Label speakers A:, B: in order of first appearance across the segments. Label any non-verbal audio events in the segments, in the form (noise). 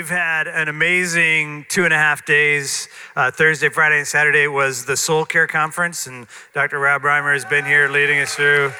A: we've had an amazing two and a half days. Uh, Thursday, Friday, and Saturday was the Soul Care Conference, and Dr. Rob Reimer has been here leading us through.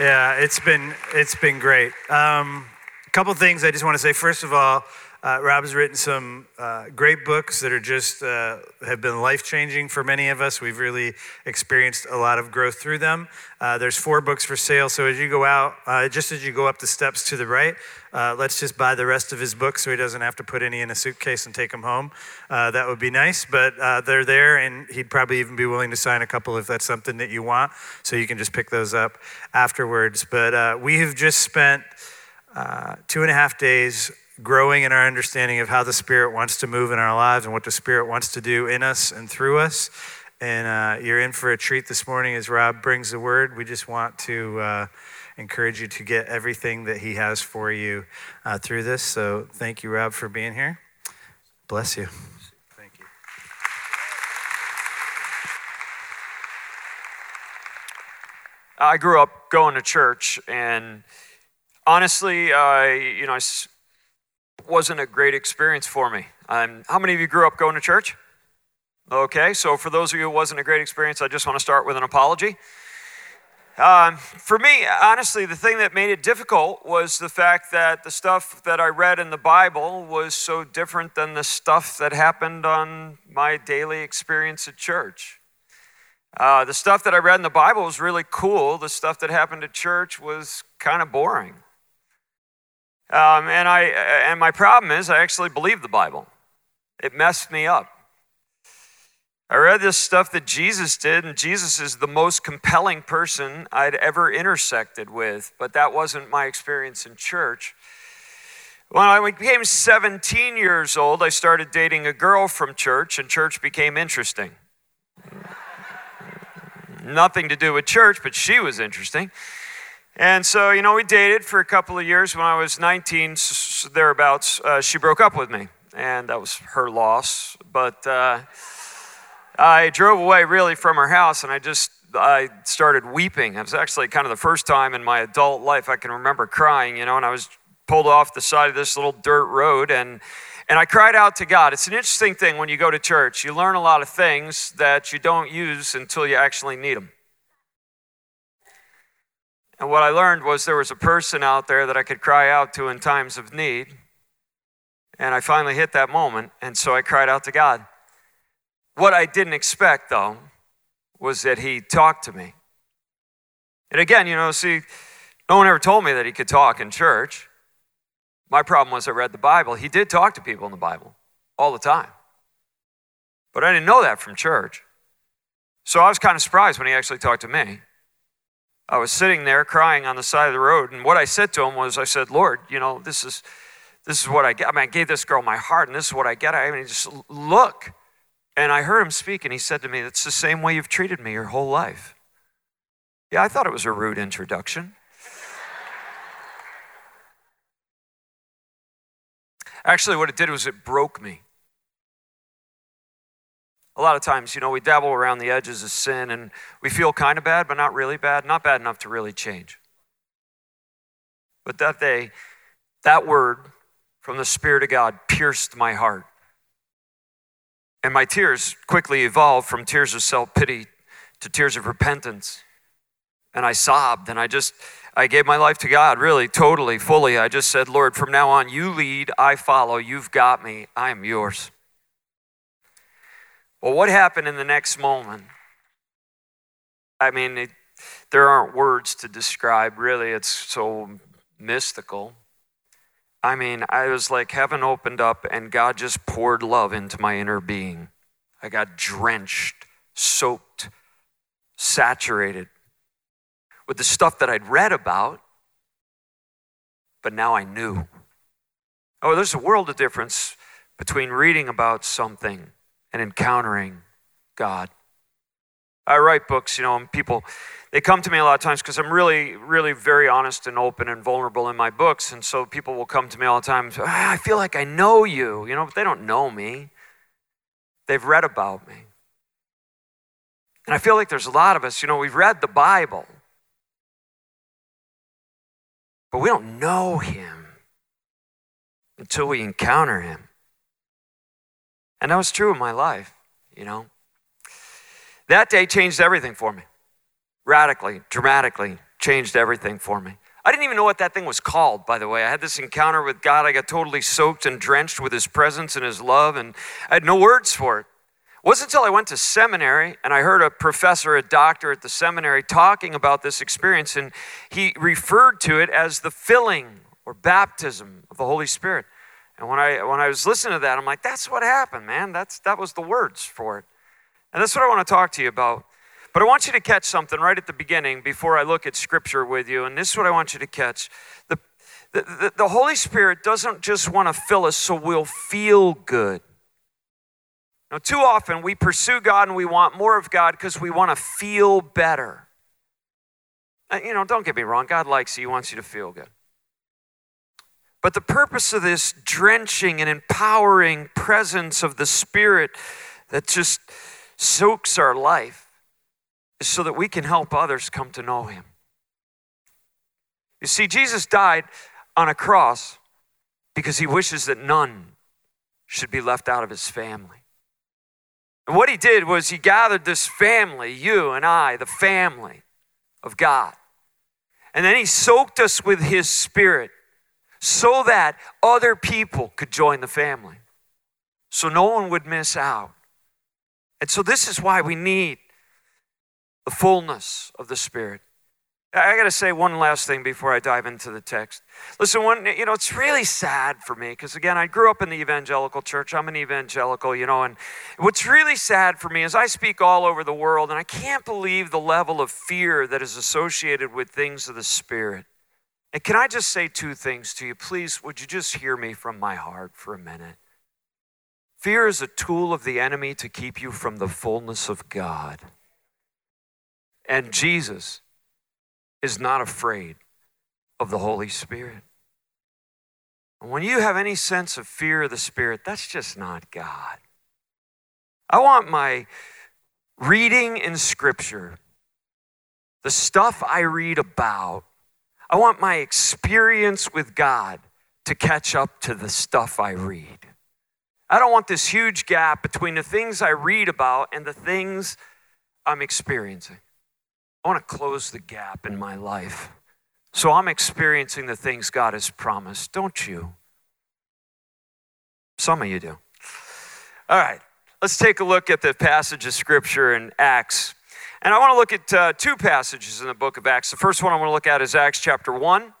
A: Yeah, it's been it's been great. Um, a couple things I just want to say. First of all, uh, Rob has written some uh, great books that are just uh, have been life changing for many of us. We've really experienced a lot of growth through them. Uh, there's four books for sale, so as you go out, uh, just as you go up the steps to the right, uh, let's just buy the rest of his books so he doesn't have to put any in a suitcase and take them home. that would be nice, but they're there, and he'd probably even be willing to sign a couple if that's something that you want. So you can just pick those up afterwards. But we have just spent two and a half days growing in our understanding of how the Spirit wants to move in our lives and what the Spirit wants to do in us and through us. And uh, you're in for a treat this morning as Rob brings the word. We just want to uh, encourage you to get everything that he has for you uh, through this. So thank you, Rob, for being here. Bless you. Thank you.
B: I grew up going to church, and honestly, I, you know, I wasn't a great experience for me. Um, how many of you grew up going to church? Okay, so for those of you it wasn't a great experience, I just want to start with an apology. Um, for me, honestly, the thing that made it difficult was the fact that the stuff that I read in the Bible was so different than the stuff that happened on my daily experience at church. Uh, the stuff that I read in the Bible was really cool. The stuff that happened at church was kind of boring. Um, and, I, and my problem is, I actually believe the Bible. It messed me up. I read this stuff that Jesus did, and Jesus is the most compelling person I'd ever intersected with, but that wasn't my experience in church. When I became 17 years old, I started dating a girl from church, and church became interesting. Nothing to do with church, but she was interesting. And so, you know, we dated for a couple of years. When I was 19, thereabouts, uh, she broke up with me, and that was her loss. But uh, I drove away really from her house, and I just I started weeping. It was actually kind of the first time in my adult life I can remember crying, you know, and I was pulled off the side of this little dirt road and and I cried out to God. It's an interesting thing when you go to church. You learn a lot of things that you don't use until you actually need them. And what I learned was there was a person out there that I could cry out to in times of need. And I finally hit that moment, and so I cried out to God. What I didn't expect, though, was that He talked to me. And again, you know, see, no one ever told me that He could talk in church. My problem was I read the Bible. He did talk to people in the Bible all the time. But I didn't know that from church. So I was kind of surprised when He actually talked to me. I was sitting there crying on the side of the road, and what I said to him was, I said, Lord, you know, this is this is what I get. I mean, I gave this girl my heart, and this is what I get. I mean, just look. And I heard him speak, and he said to me, It's the same way you've treated me your whole life. Yeah, I thought it was a rude introduction. Actually, what it did was it broke me. A lot of times, you know, we dabble around the edges of sin and we feel kind of bad, but not really bad, not bad enough to really change. But that day, that word from the Spirit of God pierced my heart. And my tears quickly evolved from tears of self pity to tears of repentance. And I sobbed and I just, I gave my life to God, really, totally, fully. I just said, Lord, from now on, you lead, I follow, you've got me, I am yours. Well, what happened in the next moment? I mean, it, there aren't words to describe, really. It's so mystical. I mean, I was like, heaven opened up and God just poured love into my inner being. I got drenched, soaked, saturated with the stuff that I'd read about, but now I knew. Oh, there's a world of difference between reading about something and encountering God. I write books, you know, and people, they come to me a lot of times because I'm really, really very honest and open and vulnerable in my books. And so people will come to me all the time, ah, I feel like I know you, you know, but they don't know me. They've read about me. And I feel like there's a lot of us, you know, we've read the Bible, but we don't know Him. until we encounter Him. And that was true in my life, you know. That day changed everything for me. Radically, dramatically changed everything for me. I didn't even know what that thing was called, by the way. I had this encounter with God. I got totally soaked and drenched with His presence and His love, and I had no words for it. It wasn't until I went to seminary and I heard a professor, a doctor at the seminary, talking about this experience, and he referred to it as the filling or baptism of the Holy Spirit. And when I when I was listening to that, I'm like, that's what happened, man. That's that was the words for it. And that's what I want to talk to you about. But I want you to catch something right at the beginning before I look at scripture with you. And this is what I want you to catch. The, the, the, the Holy Spirit doesn't just want to fill us so we'll feel good. Now, too often we pursue God and we want more of God because we want to feel better. Uh, you know, don't get me wrong, God likes you, He wants you to feel good. But the purpose of this drenching and empowering presence of the Spirit that just soaks our life is so that we can help others come to know Him. You see, Jesus died on a cross because He wishes that none should be left out of His family. And what he did was he gathered this family, you and I, the family of God. And then he soaked us with his spirit so that other people could join the family. So no one would miss out. And so this is why we need the fullness of the Spirit. I got to say one last thing before I dive into the text. Listen, one, you know, it's really sad for me because, again, I grew up in the evangelical church. I'm an evangelical, you know, and what's really sad for me is I speak all over the world and I can't believe the level of fear that is associated with things of the Spirit. And can I just say two things to you? Please, would you just hear me from my heart for a minute? Fear is a tool of the enemy to keep you from the fullness of God. And Jesus is not afraid of the Holy Spirit. And when you have any sense of fear of the Spirit, that's just not God. I want my reading in Scripture, the stuff I read about, I want my experience with God to catch up to the stuff I read. I don't want this huge gap between the things I read about and the things I'm experiencing. I want to close the gap in my life. So I'm experiencing the things God has promised, don't you? Some of you do. All right, let's take a look at the passage of scripture in Acts. And I want to look at uh, two passages in the book of Acts. The first one I want to look at is Acts chapter 1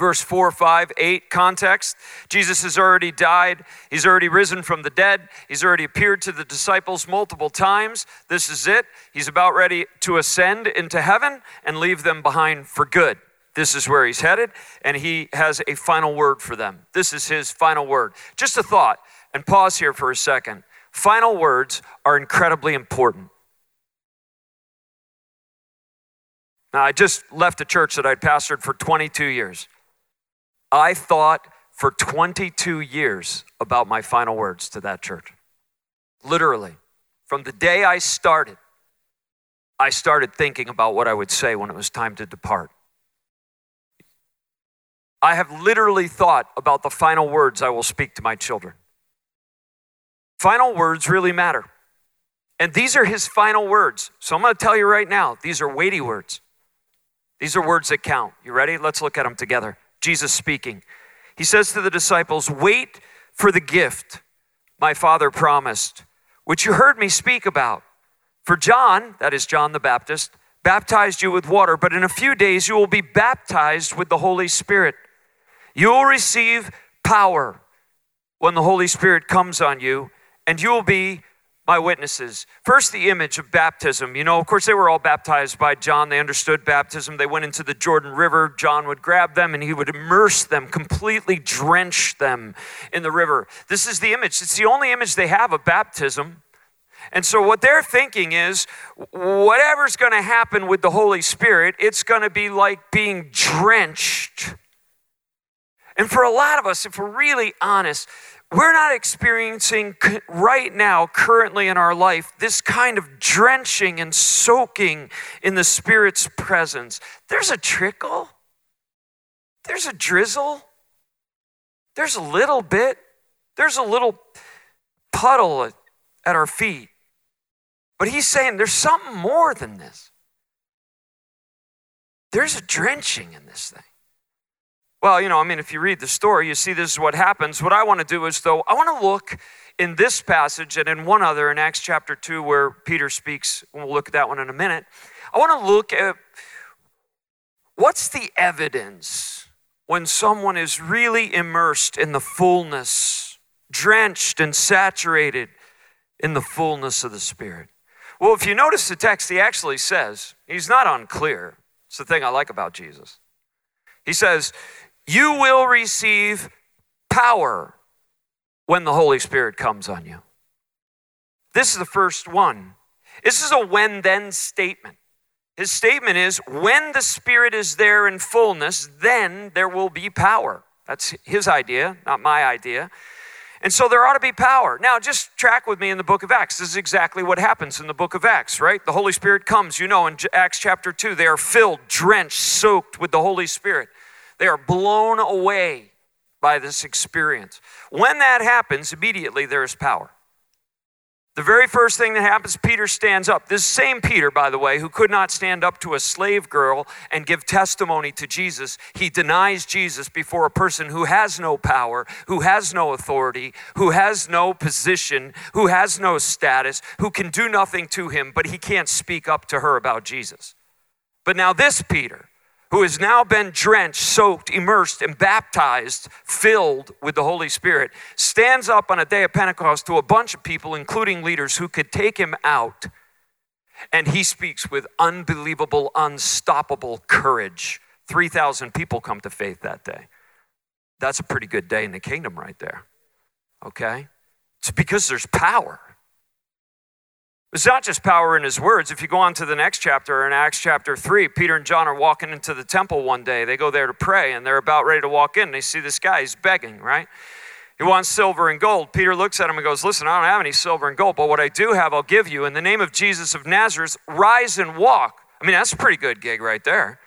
B: verse 4, 5, 8 context. Jesus has already died. He's already risen from the dead. He's already appeared to the disciples multiple times. This is it. He's about ready to ascend into heaven and leave them behind for good. This is where he's headed, and he has a final word for them. This is his final word. Just a thought, and pause here for a second. Final words are incredibly important. Now, I just left a church that I'd pastored for 22 years. I thought for 22 years about my final words to that church. Literally, from the day I started, I started thinking about what I would say when it was time to depart. I have literally thought about the final words I will speak to my children. Final words really matter. And these are his final words. So I'm going to tell you right now, these are weighty words. These are words that count. You ready? Let's look at them together. Jesus speaking. He says to the disciples, Wait for the gift my Father promised, which you heard me speak about. For John, that is John the Baptist, baptized you with water, but in a few days you will be baptized with the Holy Spirit. You will receive power when the Holy Spirit comes on you, and you will be my witnesses. First, the image of baptism. You know, of course, they were all baptized by John. They understood baptism. They went into the Jordan River. John would grab them and he would immerse them, completely drench them in the river. This is the image. It's the only image they have of baptism. And so, what they're thinking is whatever's going to happen with the Holy Spirit, it's going to be like being drenched. And for a lot of us, if we're really honest, we're not experiencing right now, currently in our life, this kind of drenching and soaking in the Spirit's presence. There's a trickle, there's a drizzle, There's a little bit, there's a little puddle at, our feet. But he's saying there's something more than this. There's a drenching in this thing. Well, you know, I mean, if you read the story, you see this is what happens. What I want to do is, though, I want to look in this passage and in one other in Acts chapter 2, where Peter speaks, we'll look at that one in a minute. I want to look at what's the evidence when someone is really immersed in the fullness, drenched and saturated in the fullness of the Spirit. Well, if you notice the text, he actually says, he's not unclear. It's the thing I like about Jesus. He says, You will receive power when the Holy Spirit comes on you. This is the first one. This is a when then statement. His statement is when the Spirit is there in fullness, then there will be power. That's his idea, not my idea. And so there ought to be power. Now, just track with me in the book of Acts. This is exactly what happens in the book of Acts, right? The Holy Spirit comes. You know, in Acts chapter 2, they are filled, drenched, soaked with the Holy Spirit. They are blown away by this experience. When that happens, immediately there is power. The very first thing that happens, Peter stands up. This same Peter, by the way, who could not stand up to a slave girl and give testimony to Jesus, he denies Jesus before a person who has no power, who has no authority, who has no position, who has no status, who can do nothing to him, but he can't speak up to her about Jesus. But now, this Peter, who has now been drenched, soaked, immersed, and baptized, filled with the Holy Spirit, stands up on a day of Pentecost to a bunch of people, including leaders, who could take him out. And he speaks with unbelievable, unstoppable courage. 3,000 people come to faith that day. That's a pretty good day in the kingdom, right there. Okay? It's because there's power. It's not just power in his words. If you go on to the next chapter, in Acts chapter 3, Peter and John are walking into the temple one day. They go there to pray, and they're about ready to walk in. They see this guy, he's begging, right? He wants silver and gold. Peter looks at him and goes, Listen, I don't have any silver and gold, but what I do have, I'll give you. In the name of Jesus of Nazareth, rise and walk. I mean, that's a pretty good gig right there.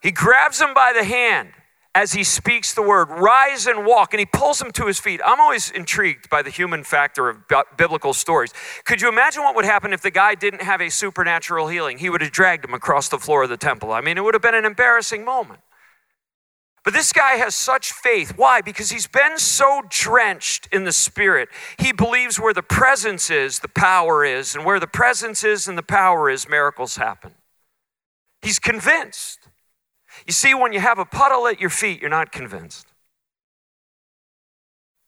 B: He grabs him by the hand as he speaks the word, rise and walk, and he pulls him to his feet. I'm always intrigued by the human factor of biblical stories. Could you imagine what would happen if the guy didn't have a supernatural healing? He would have dragged him across the floor of the temple. I mean, it would have been an embarrassing moment. But this guy has such faith. Why? Because he's been so drenched in the Spirit. He believes where the presence is, the power is, and where the presence is and the power is, miracles happen. He's convinced. You see, when you have a puddle at your feet, you're not convinced.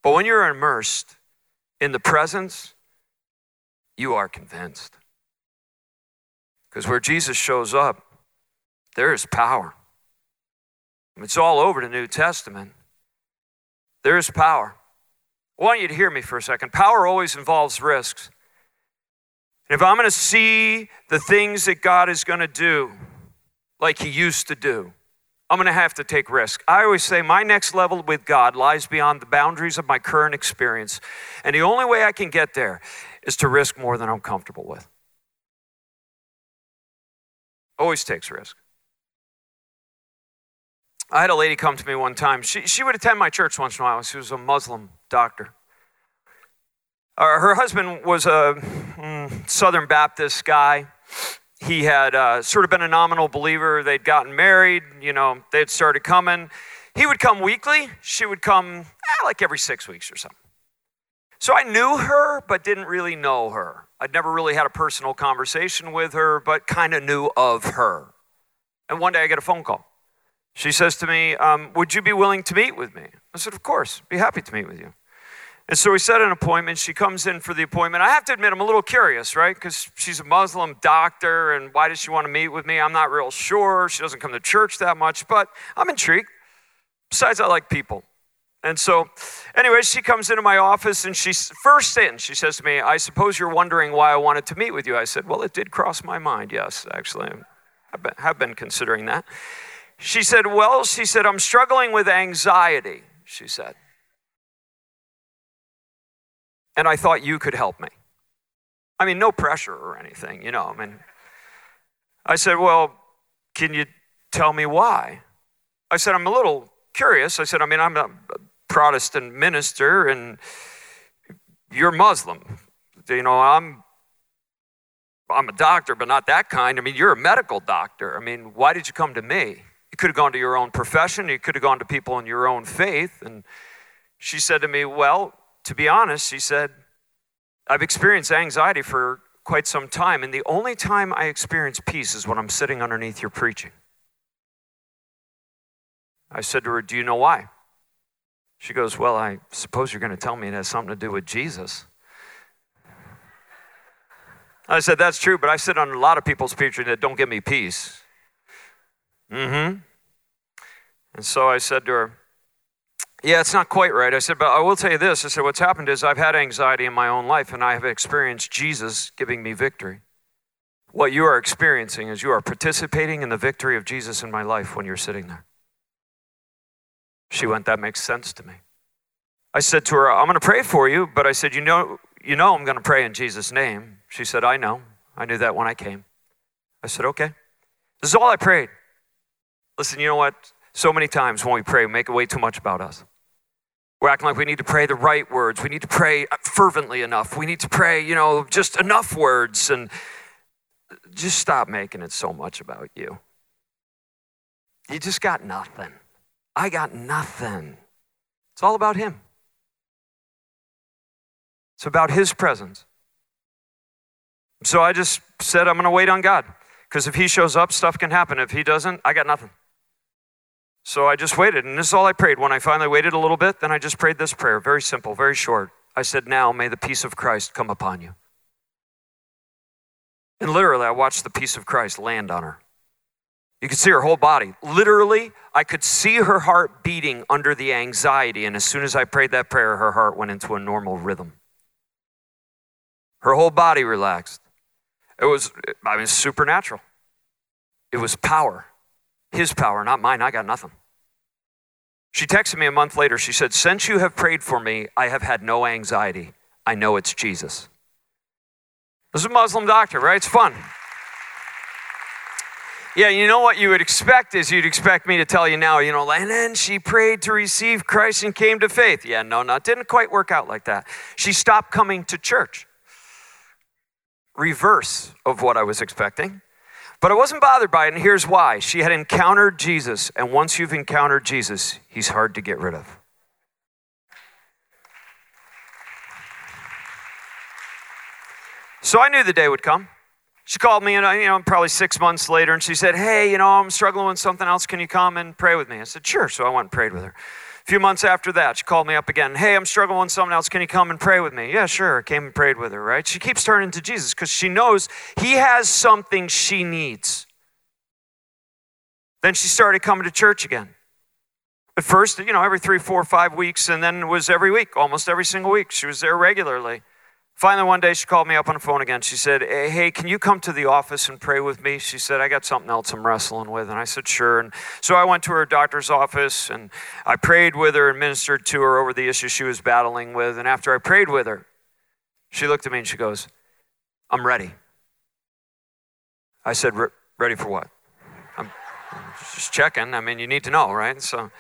B: But when you're immersed in the presence, you are convinced. Because where Jesus shows up, there is power. It's all over the New Testament. There is power. I want you to hear me for a second. Power always involves risks. if I'm going to see the things that God is going to do like He used to do, I'm going to have to take risk. I always say my next level with God lies beyond the boundaries of my current experience. And the only way I can get there is to risk more than I'm comfortable with. Always takes risk. I had a lady come to me one time. She, she would attend my church once in a while. She was a Muslim doctor. Uh, her husband was a mm, Southern Baptist guy he had uh, sort of been a nominal believer. They'd gotten married, you know, they'd started coming. He would come weekly. She would come eh, like every six weeks or something. So I knew her, but didn't really know her. I'd never really had a personal conversation with her, but kind of knew of her. And one day I get a phone call. She says to me, um, Would you be willing to meet with me? I said, Of course, be happy to meet with you. And so we set an appointment. She comes in for the appointment. I have to admit, I'm a little curious, right? Because she's a Muslim doctor, and why does she want to meet with me? I'm not real sure. She doesn't come to church that much, but I'm intrigued. Besides, I like people. And so, anyway, she comes into my office and she's first in, she says to me, I suppose you're wondering why I wanted to meet with you. I said, Well, it did cross my mind, yes, actually. I have been considering that. She said, Well, she said, I'm struggling with anxiety, she said and I thought you could help me. I mean, no pressure or anything, you know. I mean, I said, Well, can you tell me why? I said, I'm a little curious. I said, I mean, I'm a Protestant minister and you're Muslim. You know, I'm I'm a doctor, but not that kind. I mean, you're a medical doctor. I mean, why did you come to me? You could have gone to your own profession, you could have gone to people in your own faith. And she said to me, Well, to be honest, she said, I've experienced anxiety for quite some time, and the only time I experience peace is when I'm sitting underneath your preaching. I said to her, Do you know why? She goes, Well, I suppose you're going to tell me it has something to do with Jesus. I said, That's true, but I sit on a lot of people's preaching that don't give me peace. Mm hmm. And so I said to her, Yeah, it's not quite right. I said, But I will tell you this. I said, What's happened is I've had anxiety in my own life, and I have experienced Jesus giving me victory. What you are experiencing is you are participating in the victory of Jesus in my life when you're sitting there. She went, That makes sense to me. I said to her, I'm going to pray for you, but I said, You know, you know I'm going to pray in Jesus' name. She said, I know. I knew that when I came. I said, Okay. This is all I prayed. Listen, you know what? So many times when we pray, we make it way too much about us. We're acting like we need to pray the right words. We need to pray uh, fervently enough. We need to pray, you know, just enough words. And just stop making it so much about you. You just got nothing. I got nothing. It's all about Him. It's about His presence. So I just said, I'm going to wait on God. Because if He shows up, stuff can happen. If He doesn't, I got nothing. So I just waited. And this is all I prayed. When I finally waited a little bit, then I just prayed this prayer. Very simple, very short. I said, Now may the peace of Christ come upon you. And literally, I watched the peace of Christ land on her. You could see her whole body. Literally, I could see her heart beating under the anxiety. And as soon as I prayed that prayer, her heart went into a normal rhythm. Her whole body relaxed. It was, I mean, supernatural. It was power. His power, not mine. I got nothing. She texted me a month later. She said, Since you have prayed for me, I have had no anxiety. I know it's Jesus. This is a Muslim doctor, right? It's fun. Yeah, you know what you would expect is you'd expect me to tell you now, you know, and then she prayed to receive Christ and came to faith. Yeah, no, no, it didn't quite work out like that. She stopped coming to church. Reverse of what I was expecting. But I wasn't bothered by it, and here's why. She had encountered Jesus, and once you've encountered Jesus, he's hard to get rid of. So I knew the day would come. She called me, and you know, probably six months later, and she said, "Hey, you know, I'm struggling with something else. Can you come and pray with me?" I said, "Sure." So I went and prayed with her. A few months after that, she called me up again. Hey, I'm struggling with something else. Can you come and pray with me? Yeah, sure. I came and prayed with her, right? She keeps turning to Jesus because she knows he has something she needs. Then she started coming to church again. At first, you know, every three, four, five weeks, and then it was every week, almost every single week. She was there regularly. Finally, one day she called me up on the phone again. She said, eh, Hey, can you come to the office and pray with me? She said, I got something else I'm wrestling with. And I said, Sure. And so I went to her doctor's office and I prayed with her and ministered to her over the issue she was battling with. And after I prayed with her, she looked at me and she goes, I'm ready. I said, Ready for what? I'm just checking. I mean, you need to know, right? So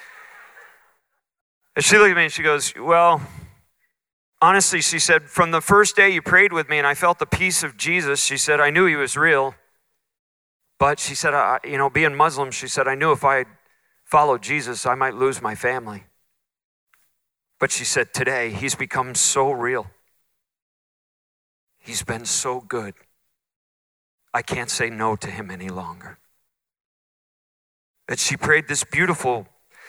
B: and she looked at me and she goes, Well, honestly, she said, from the first day you prayed with me and I felt the peace of Jesus, she said, I knew he was real. But she said, I, you know, being Muslim, she said, I knew if I followed Jesus, I might lose my family. But she said, today, he's become so real. He's been so good. I can't say no to him any longer. And she prayed this beautiful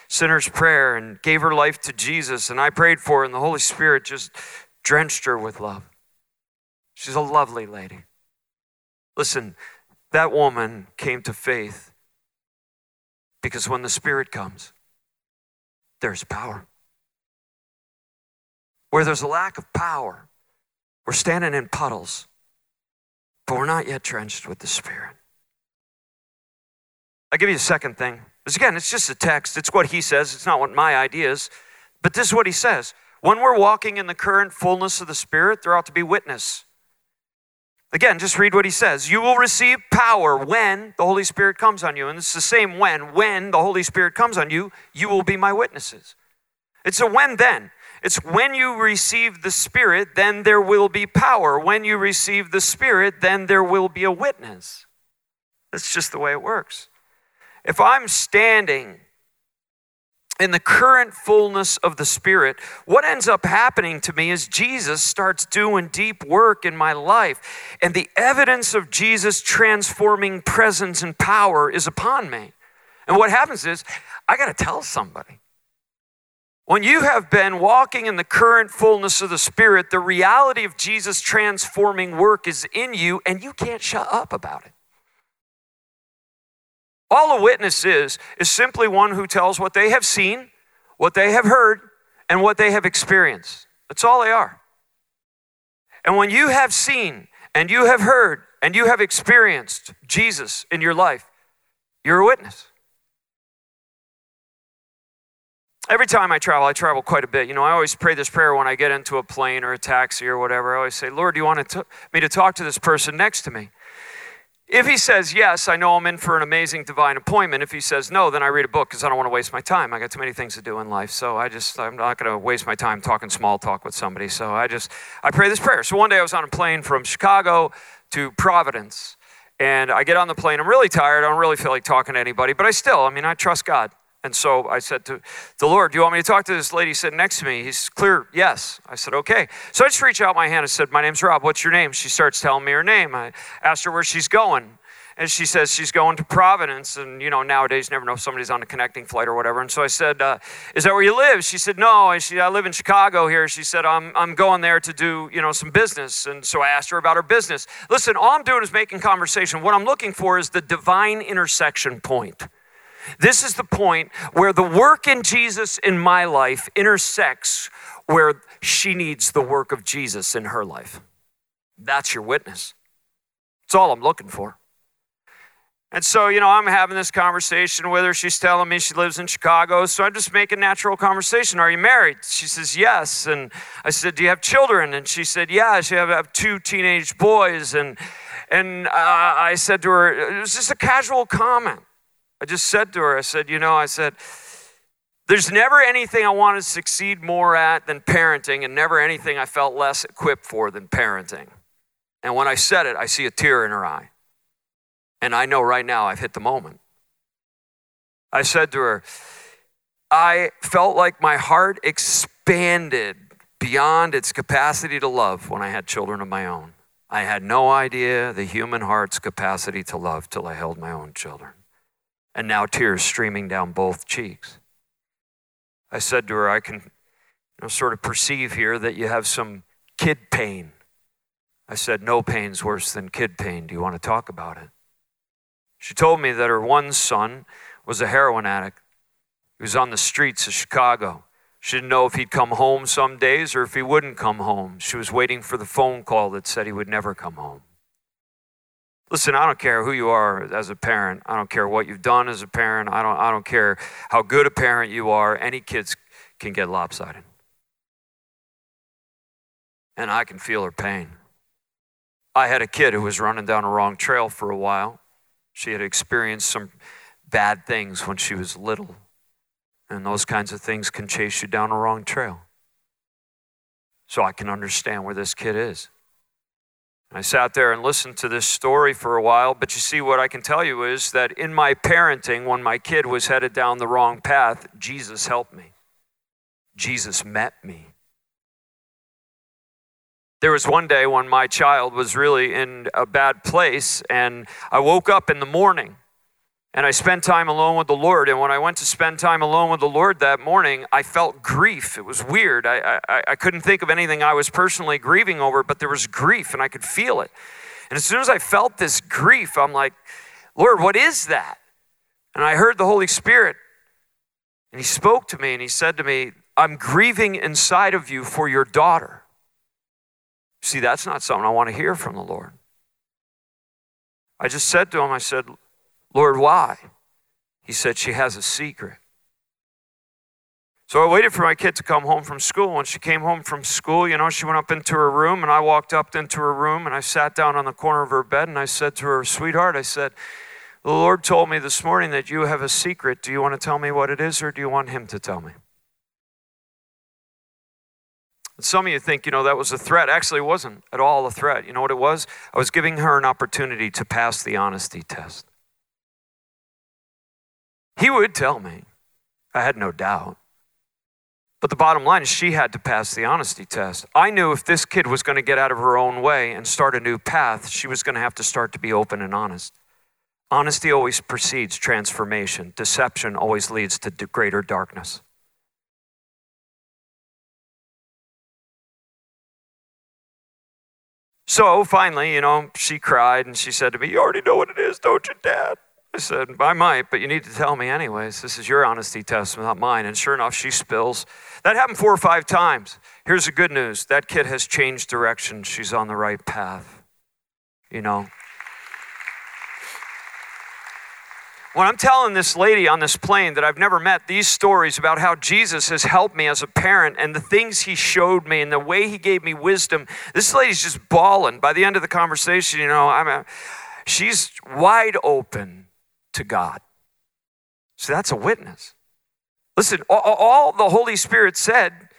B: sinner's prayer and gave her life to Jesus. And I prayed for her, and the Holy Spirit just drenched her with love. She's a lovely lady. Listen, that woman came to faith because when the Spirit comes, there's power. Where there's a lack of power, we're standing in puddles, but we're not yet drenched with the Spirit. I'll give you a second thing. Because again, it's just a text. It's what he says. It's not what my idea is. But this is what he says. When we're walking in the current fullness of the Spirit, there ought to be witness. Again, just read what he says. You will receive power when the Holy Spirit comes on you. And it's the same when. When the Holy Spirit comes on you, you will be my witnesses. It's a when then. It's when you receive the Spirit, then there will be power. When you receive the Spirit, then there will be a witness. That's just the way it works. If I'm standing in the current fullness of the Spirit, what ends up happening to me is Jesus starts doing deep work in my life, and the evidence of Jesus' transforming presence and power is upon me. And what happens is, I got to tell somebody. When you have been walking in the current fullness of the Spirit, the reality of Jesus' transforming work is in you, and you can't shut up about it. All a witness is, is simply one who tells what they have seen, what they have heard, and what they have experienced. That's all they are. And when you have seen, and you have heard, and you have experienced Jesus in your life, you're a witness. Every time I travel, I travel quite a bit. You know, I always pray this prayer when I get into a plane or a taxi or whatever. I always say, Lord, do you want to me to talk to this person next to me? If he says yes, I know I'm in for an amazing divine appointment. If he says no, then I read a book because I don't want to waste my time. I got too many things to do in life. So I just, I'm not going to waste my time talking small talk with somebody. So I just, I pray this prayer. So one day I was on a plane from Chicago to Providence. And I get on the plane. I'm really tired. I don't really feel like talking to anybody, but I still, I mean, I trust God. And so I said to the Lord, Do you want me to talk to this lady sitting next to me? He's clear, yes. I said, Okay. So I just reached out my hand and said, My name's Rob. What's your name? She starts telling me her name. I asked her where she's going. And she says she's going to Providence. And, you know, nowadays, you never know if somebody's on a connecting flight or whatever. And so I said, uh, Is that where you live? She said, No. I, she, I live in Chicago here. She said, I'm, I'm going there to do, you know, some business. And so I asked her about her business. Listen, all I'm doing is making conversation. What I'm looking for is the divine intersection point. This is the point where the work in Jesus in my life intersects where she needs the work of Jesus in her life. That's your witness. That's all I'm looking for. And so, you know, I'm having this conversation with her. She's telling me she lives in Chicago. So I'm just making natural conversation. Are you married? She says, yes. And I said, do you have children? And she said, yeah. She have, have two teenage boys. And, and uh, I said to her, it was just a casual comment. I just said to her, I said, you know, I said, there's never anything I want to succeed more at than parenting, and never anything I felt less equipped for than parenting. And when I said it, I see a tear in her eye. And I know right now I've hit the moment. I said to her, I felt like my heart expanded beyond its capacity to love when I had children of my own. I had no idea the human heart's capacity to love till I held my own children and now tears streaming down both cheeks. I said to her, I can you know, sort of perceive here that you have some kid pain. I said, No pain's worse than kid pain. Do you want to talk about it? She told me that her one son was a heroin addict. He was on the streets of Chicago. She didn't know if he'd come home some days or if he wouldn't come home. She was waiting for the phone call that said he would never come home. Listen, I don't care who you are as a parent. I don't care what you've done as a parent. I don't, I don't care how good a parent you are. Any kids can get lopsided. And I can feel her pain. I had a kid who was running down a wrong trail for a while. She had experienced some bad things when she was little. And those kinds of things can chase you down a wrong trail. So I can understand where this kid is. I sat there and listened to this story for a while, but you see, what I can tell you is that in my parenting, when my kid was headed down the wrong path, Jesus helped me. Jesus met me. There was one day when my child was really in a bad place, and I woke up in the morning and I spent time alone with the Lord. And when I went to spend time alone with the Lord that morning, I felt grief. It was weird. I, I, I couldn't think of anything I was personally grieving over, but there was grief and I could feel it. And as soon as I felt this grief, I'm like, Lord, what is that? And I heard the Holy Spirit, and He spoke to me and He said to me, I'm grieving inside of you for your daughter. See, that's not something I want to hear from the Lord. I just said to him, I said, Lord, why? He said, She has a secret. So I waited for my kid to come home from school. When she came home from school, you know, she went up into her room, and I walked up into her room, and I sat down on the corner of her bed, and I said to her, Sweetheart, I said, The Lord told me this morning that you have a secret. Do you want to tell me what it is, or do you want Him to tell me? Some of you think, you know, that was a threat. Actually, it wasn't at all a threat. You know what it was? I was giving her an opportunity to pass the honesty test. He would tell me. I had no doubt. But the bottom line is, she had to pass the honesty test. I knew if this kid was going to get out of her own way and start a new path, she was going to have to start to be open and honest. Honesty always precedes transformation, deception always leads to greater darkness. So finally, you know, she cried and she said to me, You already know what it is, don't you, Dad? I said, I might, but you need to tell me anyways. This is your honesty test, not mine. And sure enough, she spills. That happened four or five times. Here's the good news that kid has changed direction. She's on the right path. You know, When I'm telling this lady on this plane that I've never met these stories about how Jesus has helped me as a parent and the things he showed me and the way he gave me wisdom, this lady's just bawling. By the end of the conversation, you know, I'm a, she's wide open to God. So that's a witness. Listen, all, the Holy Spirit said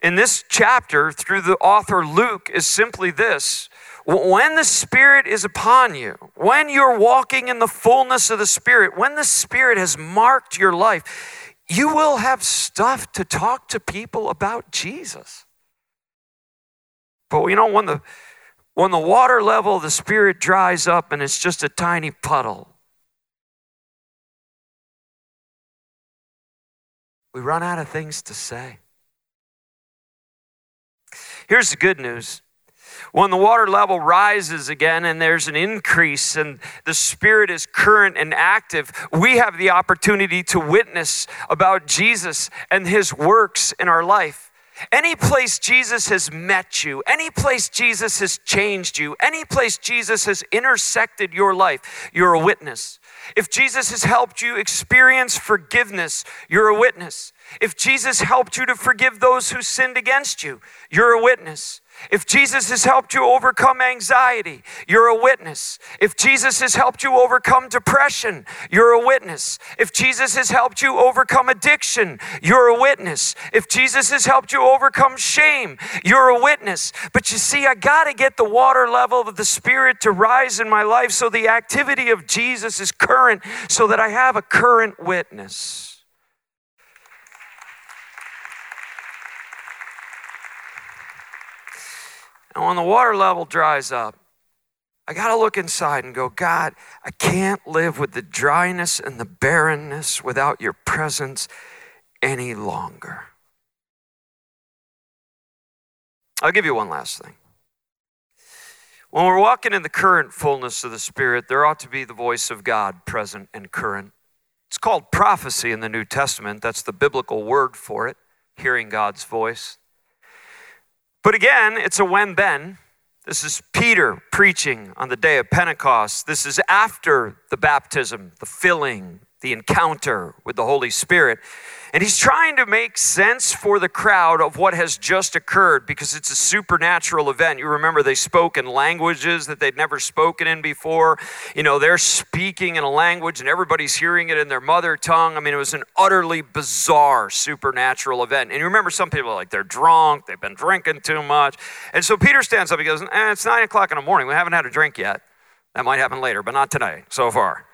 B: in this chapter through the author Luke is simply this when the Spirit is upon you, when you're walking in the fullness of the Spirit, when the Spirit has marked your life, you will have stuff to talk to people about Jesus. But you know, when the when the water level of the Spirit dries up and it's just a tiny puddle, we run out of things to say. Here's the good news when the water level rises again and there's an increase and the Spirit is current and active, we have the opportunity to witness about Jesus and His works in our life. Any place Jesus has met you, any place Jesus has changed you, any place Jesus has intersected your life, you're a witness. If Jesus has helped you experience forgiveness, you're a witness. If Jesus helped you to forgive those who sinned against you, you're a witness. If Jesus has helped you overcome anxiety, you're a witness. If Jesus has helped you overcome depression, you're a witness. If Jesus has helped you overcome addiction, you're a witness. If Jesus has helped you overcome shame, you're a witness. But you see, I got to get the water level of the Spirit to rise in my life so the activity of Jesus is current, so that I have a current witness. And when the water level dries up, I got to look inside and go, God, I can't live with the dryness and the barrenness without your presence any longer. I'll give you one last thing. When we're walking in the current fullness of the Spirit, there ought to be the voice of God present and current. It's called prophecy in the New Testament. That's the biblical word for it, hearing God's voice. But again, it's a when then. This is Peter preaching on the day of Pentecost. This is after the baptism, the filling, the encounter with the Holy Spirit. And he's trying to make sense for the crowd of what has just occurred because it's a supernatural event. You remember they spoke in languages that they'd never spoken in before. You know, they're speaking in a language and everybody's hearing it in their mother tongue. I mean, it was an utterly bizarre supernatural event. And you remember some people like they're drunk, they've been drinking too much. And so Peter stands up, he goes, eh, It's nine o'clock in the morning. We haven't had a drink yet. That might happen later, but not tonight so far.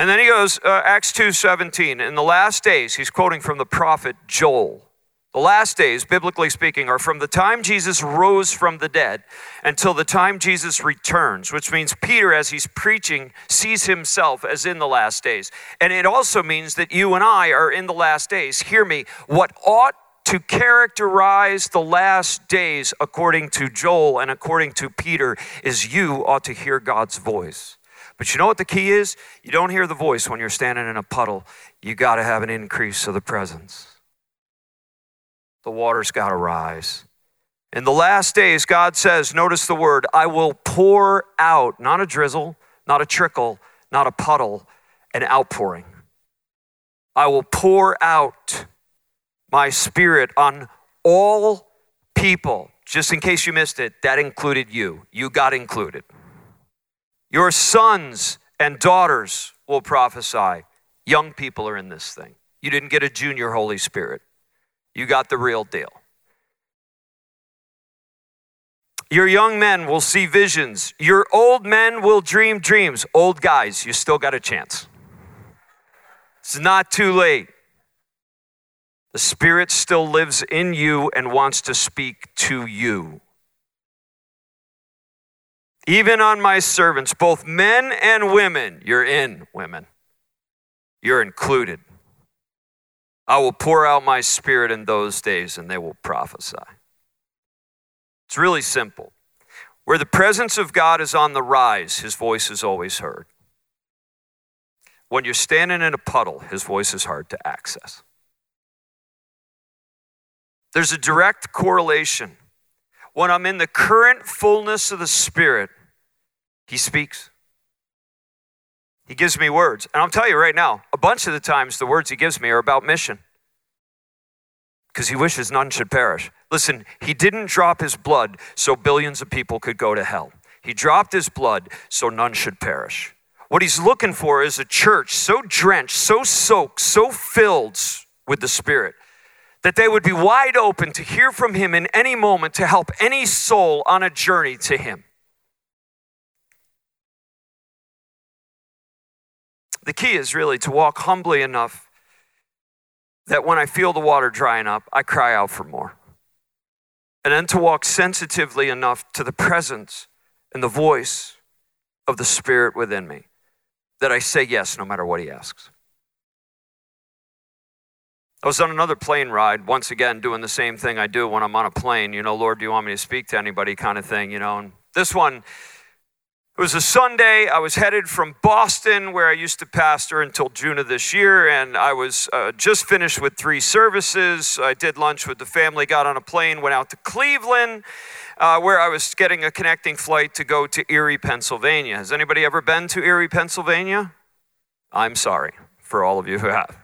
B: And then he goes, uh, Acts 2.17, in the last days, he's quoting from the prophet Joel. The last days, biblically speaking, are from the time Jesus rose from the dead until the time Jesus returns, which means Peter, as he's preaching, sees himself as in the last days. And it also means that you and I are in the last days. Hear me, what ought to characterize the last days, according to Joel and according to Peter, is you ought to hear God's voice. But you know what the key is? You don't hear the voice when you're standing in a puddle. You got to have an increase of the presence. The water's got to rise. In the last days, God says, notice the word, I will pour out, not a drizzle, not a trickle, not a puddle, an outpouring. I will pour out my spirit on all people. Just in case you missed it, that included you. You got included. Your sons and daughters will prophesy. Young people are in this thing. You didn't get a junior Holy Spirit, you got the real deal. Your young men will see visions. Your old men will dream dreams. Old guys, you still got a chance. It's not too late. The Spirit still lives in you and wants to speak to you. Even on my servants, both men and women, you're in, women. You're included. I will pour out my spirit in those days and they will prophesy. It's really simple. Where the presence of God is on the rise, his voice is always heard. When you're standing in a puddle, his voice is hard to access. There's a direct correlation. When I'm in the current fullness of the Spirit, he speaks. He gives me words. And I'll tell you right now, a bunch of the times the words he gives me are about mission because he wishes none should perish. Listen, he didn't drop his blood so billions of people could go to hell. He dropped his blood so none should perish. What he's looking for is a church so drenched, so soaked, so filled with the Spirit that they would be wide open to hear from him in any moment to help any soul on a journey to him. The key is really to walk humbly enough that when I feel the water drying up, I cry out for more. And then to walk sensitively enough to the presence and the voice of the Spirit within me that I say yes no matter what He asks. I was on another plane ride, once again, doing the same thing I do when I'm on a plane. You know, Lord, do you want me to speak to anybody kind of thing, you know? And this one, it was a Sunday. I was headed from Boston, where I used to pastor until June of this year, and I was uh, just finished with three services. I did lunch with the family, got on a plane, went out to Cleveland, uh, where I was getting a connecting flight to go to Erie, Pennsylvania. Has anybody ever been to Erie, Pennsylvania? I'm sorry for all of you who have.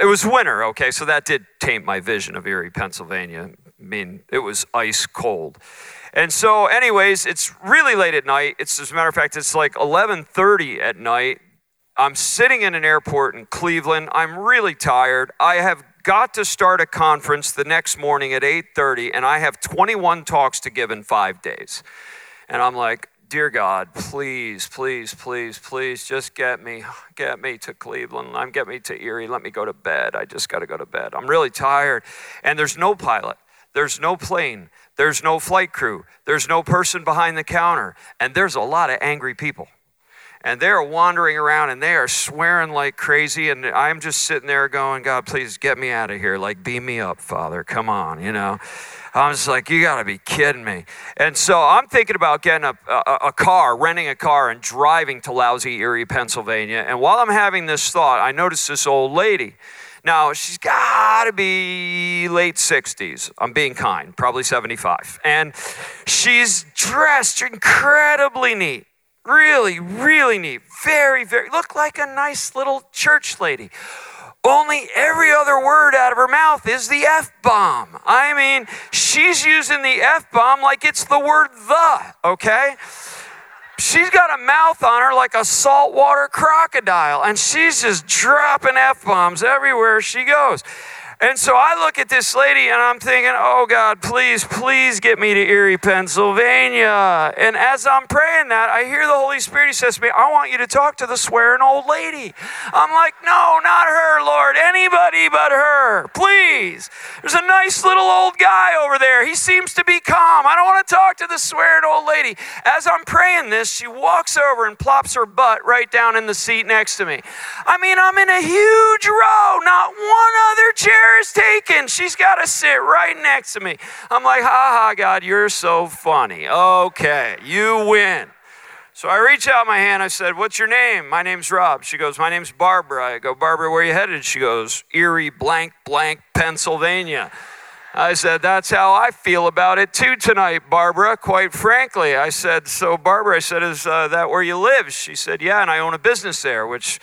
B: It was winter, okay, so that did taint my vision of Erie, Pennsylvania. I mean, it was ice cold. And so, anyways, it's really late at night. It's as a matter of fact, it's like 11:30 at night. I'm sitting in an airport in Cleveland. I'm really tired. I have got to start a conference the next morning at 8:30 and I have 21 talks to give in 5 days. And I'm like, "Dear God, please, please, please, please just get me get me to Cleveland. I'm get me to Erie. Let me go to bed. I just got to go to bed. I'm really tired." And there's no pilot. There's no plane. There's no flight crew. There's no person behind the counter. And there's a lot of angry people. And they're wandering around and they are swearing like crazy. And I'm just sitting there going, God, please get me out of here. Like, beam me up, Father. Come on, you know. I'm just like, you got to be kidding me. And so I'm thinking about getting a, a, a, car, renting a car, and driving to lousy Erie, Pennsylvania. And while I'm having this thought, I notice this old lady now, she's got to be late 60s. I'm being kind, probably 75. And she's dressed incredibly neat. Really, really neat. Very, very, look like a nice little church lady. Only every other word out of her mouth is the F bomb. I mean, she's using the F bomb like it's the word the, okay? she's got a mouth on her like a saltwater crocodile, and she's just dropping F bombs everywhere she goes. And so I look at this lady and I'm thinking, oh God, please, please get me to Erie, Pennsylvania. And as I'm praying that, I hear the Holy Spirit. He says to me, I want you to talk to the swearing old lady. I'm like, no, not her, Lord. Anybody but her. Please. There's a nice little old guy over there. He seems to be calm. I don't want to talk to the swearing old lady. As I'm praying this, she walks over and plops her butt right down in the seat next to me. I mean, I'm in a huge row, not one other chair is taken. She's got to sit right next to me. I'm like, ha ha, God, you're so funny. Okay, you win. So I reach out my hand. I said, What's your name? My name's Rob. She goes, My name's Barbara. I go, Barbara, where you headed? She goes, Erie, blank, blank, Pennsylvania. I said, That's how I feel about it too tonight, Barbara, quite frankly. I said, So, Barbara, I said, Is uh, that where you live? She said, Yeah, and I own a business there, which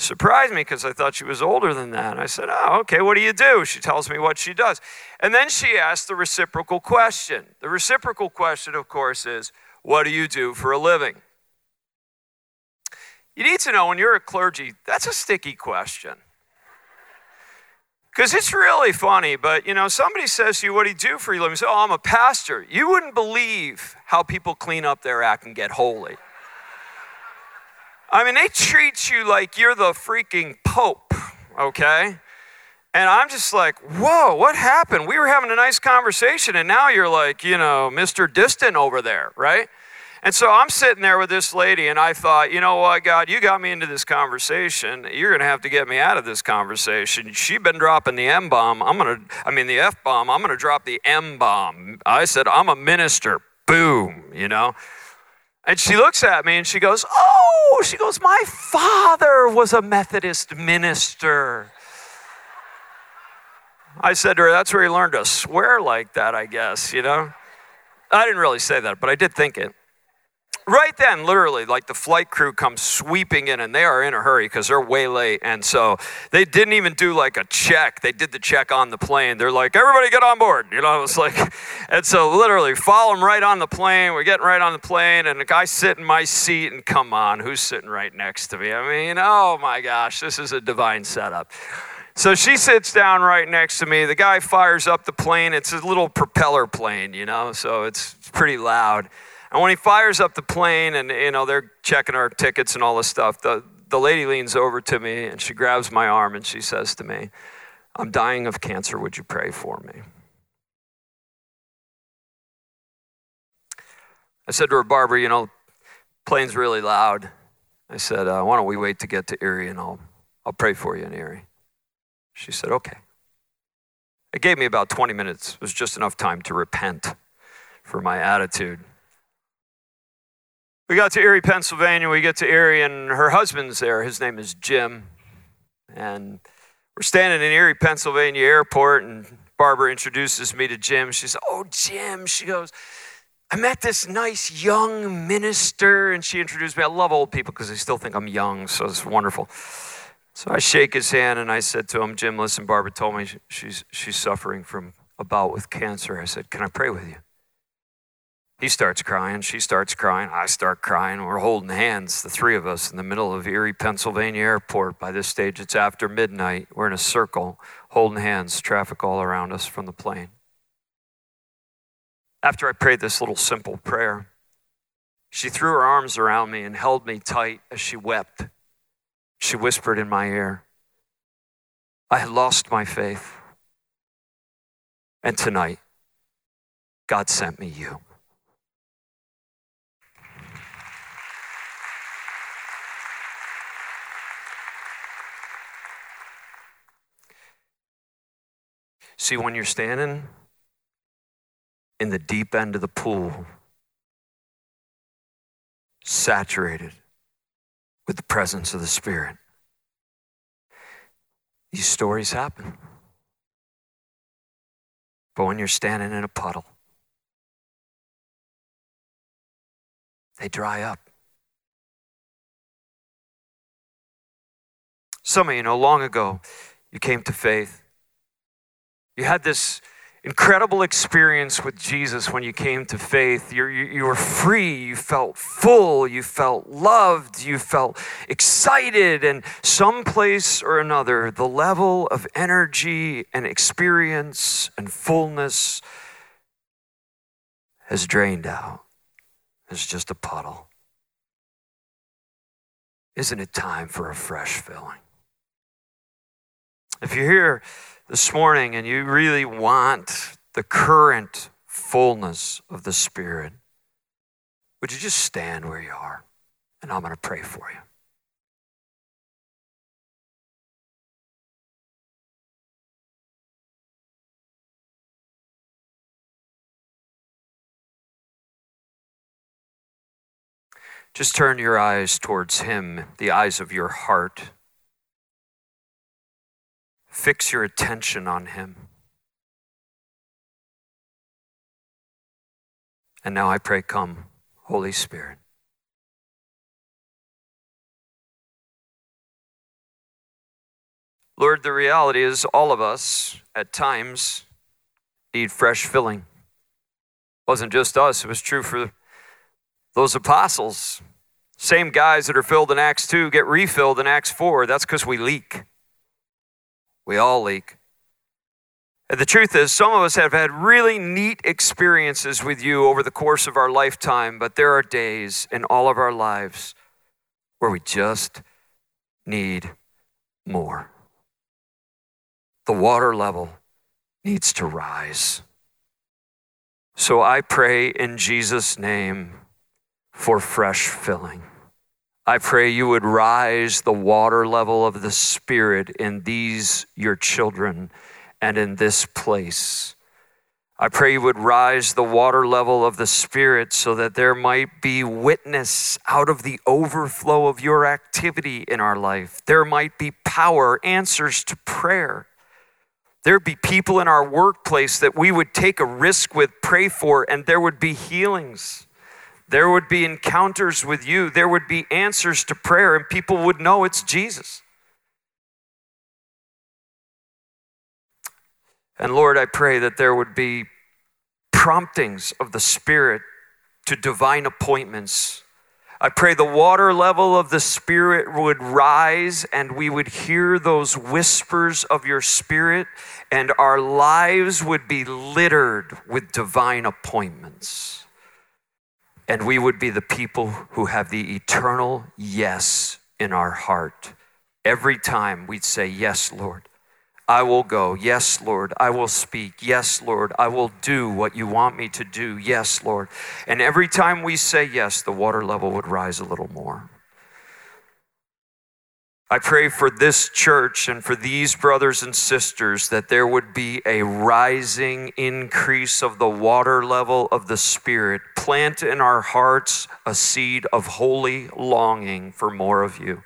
B: surprised me because I thought she was older than that. I said, Oh, okay, what do you do? She tells me what she does. And then she asked the reciprocal question. The reciprocal question, of course, is, What do you do for a living? You need to know when you're a clergy, that's a sticky question. Because it's really funny, but you know, somebody says to you, What do you do for your living? You say, Oh, I'm a pastor. You wouldn't believe how people clean up their act and get holy. I mean, they treat you like you're the freaking Pope, okay? And I'm just like, whoa, what happened? We were having a nice conversation, and now you're like, you know, Mr. Distant over there, right? And so I'm sitting there with this lady, and I thought, you know what, God, you got me into this conversation. You're going to have to get me out of this conversation. She's been dropping the M bomb. I'm going to, I mean, the F bomb. I'm going to drop the M bomb. I said, I'm a minister. Boom, you know? And she looks at me and she goes, Oh, she goes, My father was a Methodist minister. I said to her, That's where he learned to swear like that, I guess, you know? I didn't really say that, but I did think it. Right then, literally, like the flight crew comes sweeping in and they are in a hurry because they're way late. And so they didn't even do like a check. They did the check on the plane. They're like, everybody get on board. You know, (laughs) it was like, and so literally follow them right on the plane. We're getting right on the plane. And the guy sitting in my seat, and come on, who's sitting right next to me? I mean, oh my gosh, this is a divine setup. So she sits down right next to me. The guy fires up the plane. It's a little propeller plane, you know, so it's pretty loud. And when he fires up the plane and, you know, they're checking our tickets and all this stuff, the, the lady leans over to me and she grabs my arm and she says to me, I'm dying of cancer. Would you pray for me? I said to her, Barbara, you know, plane's really loud. I said, uh, why don't we wait to get to Erie and I'll, I'll pray for you in Erie. She said, okay. It gave me about 20 minutes. It was just enough time to repent for my attitude. We got to Erie, Pennsylvania. We get to Erie, and her husband's there. His name is Jim. And we're standing in Erie, Pennsylvania airport, and Barbara introduces me to Jim. She says, Oh, Jim. She goes, I met this nice young minister, and she introduced me. I love old people because they still think I'm young, so it's wonderful. So I shake his hand and I said to him, Jim, listen, Barbara told me she's, she's suffering from a bout with cancer. I said, Can I pray with you? He starts crying. She starts crying. I start crying. We're holding hands, the three of us, in the middle of Erie, Pennsylvania airport. By this stage, it's after midnight. We're in a circle, holding hands, traffic all around us from the plane. After I prayed this little simple prayer, she threw her arms around me and held me tight as she wept. She whispered in my ear, I had lost my faith. And tonight, God sent me you. See, when you're standing in the deep end of the pool, saturated with the presence of the Spirit, these stories happen. But when you're standing in a puddle, they dry up. Some of you know long ago, you came to faith you had this incredible experience with Jesus when you came to faith. you you, you were free, you felt full, you felt loved, you felt excited, and someplace or another, the level of energy and experience and fullness has drained out. It's just a puddle. Isn't it time for a fresh filling? If you're here this morning and you really want the current fullness of the Spirit, would you just stand where you are? And I'm going to pray for you. Just turn your eyes towards Him, the eyes of your heart. Fix your attention on Him. And now I pray, come, Holy Spirit. Lord, the reality is all of us at times need fresh filling. It wasn't just us, it was true for those apostles. Same guys that are filled in Acts 2 get refilled in Acts 4. That's because we leak. We all leak. And the truth is, some of us have had really neat experiences with you over the course of our lifetime, but there are days in all of our lives where we just need more. The water level needs to rise. So I pray in Jesus' name for fresh filling. I pray you would rise the water level of the Spirit in these, your children and in this place. I pray you would rise the water level of the Spirit so that there might be witness out of the overflow of your activity in our life. There might be power, answers to prayer. There'd be people in our workplace that we would take a risk with, pray for, and there would be healings. There would be encounters with you. There would be answers to prayer, and people would know it's Jesus. And Lord, I pray that there would be promptings of the Spirit to divine appointments. I pray the water level of the Spirit would rise and we would hear those whispers of your Spirit, and our lives would be littered with divine appointments. And we would be the people who have the eternal yes in our heart. Every time we'd say, Yes, Lord. I will go. Yes, Lord, I will speak. Yes, Lord, I will do what you want me to do. Yes, Lord. And every time we say yes, the water level would rise a little more. I pray for this church and for these brothers and sisters that there would be a rising increase of the water level of the Spirit. Plant in our hearts a seed of holy longing for more of you.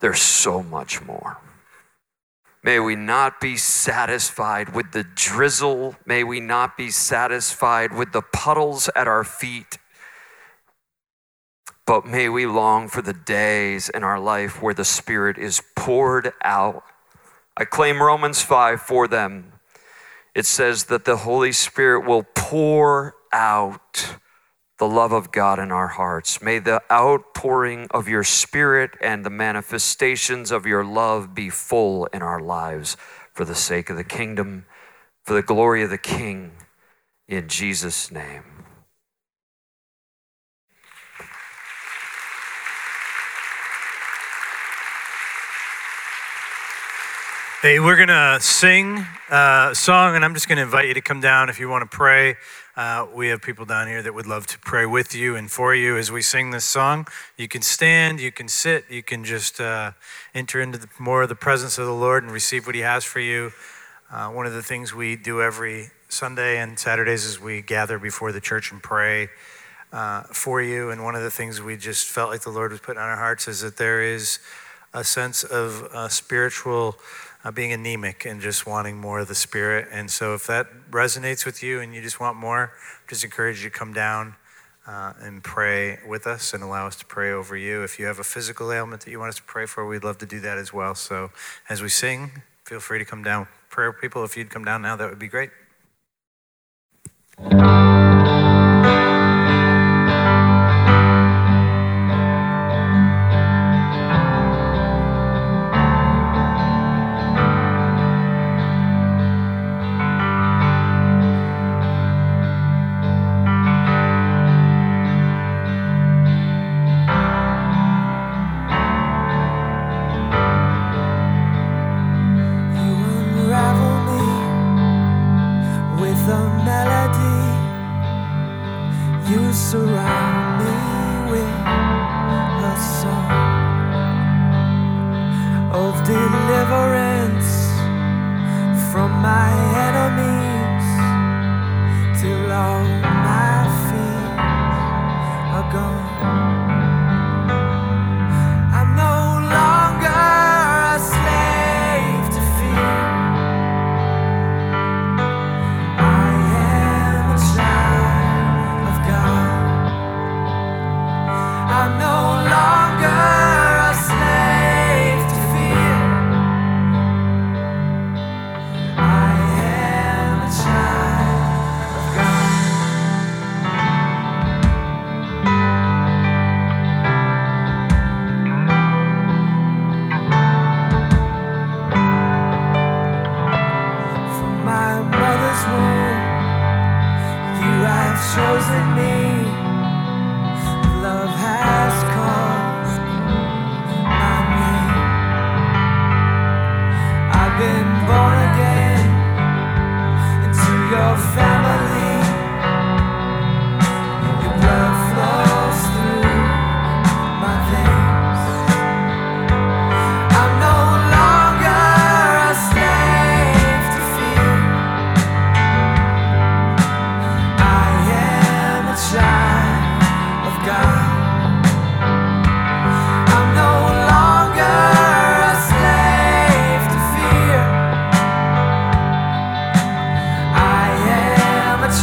B: There's so much more. May we not be satisfied with the drizzle. May we not be satisfied with the puddles at our feet. But may we long for the days in our life where the Spirit is poured out. I claim Romans 5 for them. It says that the Holy Spirit will pour out the love of God in our hearts. May the outpouring of your Spirit and the manifestations of your love be full in our lives for the sake of the kingdom, for the glory of the King, in Jesus' name.
C: Hey, we're going to sing a song, and I'm just going to invite you to come down if you want to pray. Uh, we have people down here that would love to pray with you and for you as we sing this song. You can stand, you can sit, you can just uh, enter into the, more of the presence of the Lord and receive what He has for you. Uh, one of the things we do every Sunday and Saturdays is we gather before the church and pray uh, for you. And one of the things we just felt like the Lord was putting on our hearts is that there is a sense of uh, spiritual uh, being anemic and just wanting more of the Spirit. And so, if that resonates with you and you just want more, just encourage you to come down uh, and pray with us and allow us to pray over you. If you have a physical ailment that you want us to pray for, we'd love to do that as well. So, as we sing, feel free to come down. Prayer people, if you'd come down now, that would be great.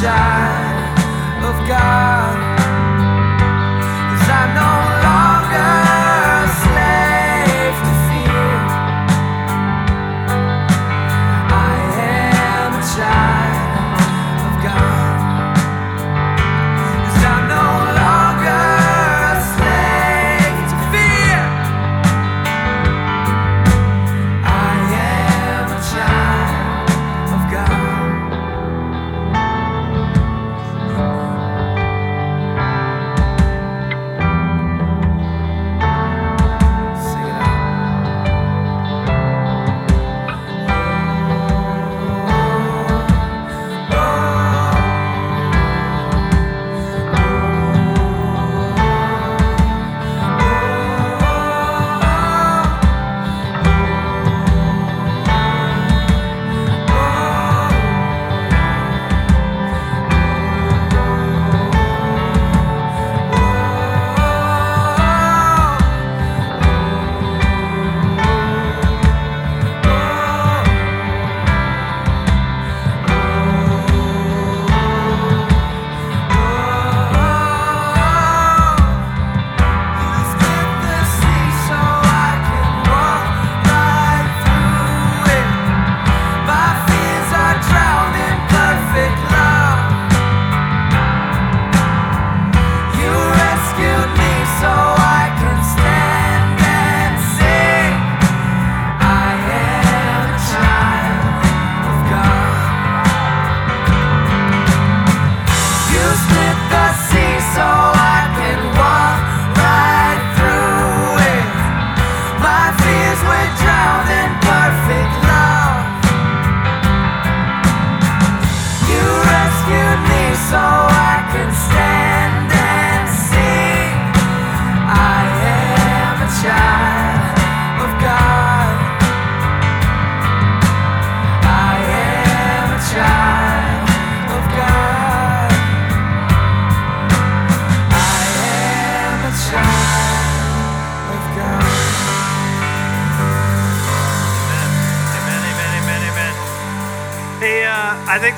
C: Think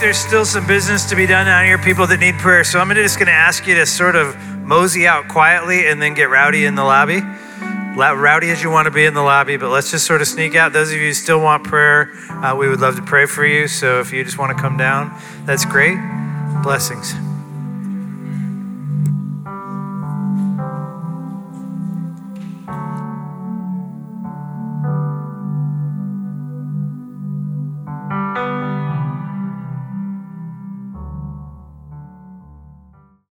C: there's still some business to be done out here, people that need prayer. So I'm just going to ask you to sort of mosey out quietly and then get rowdy in the lobby. Rowdy as you want to be in the lobby, but let's just sort of sneak out. Those of you who still want prayer, uh, we would love to pray for you. So if you just want to come down, that's great. Blessings.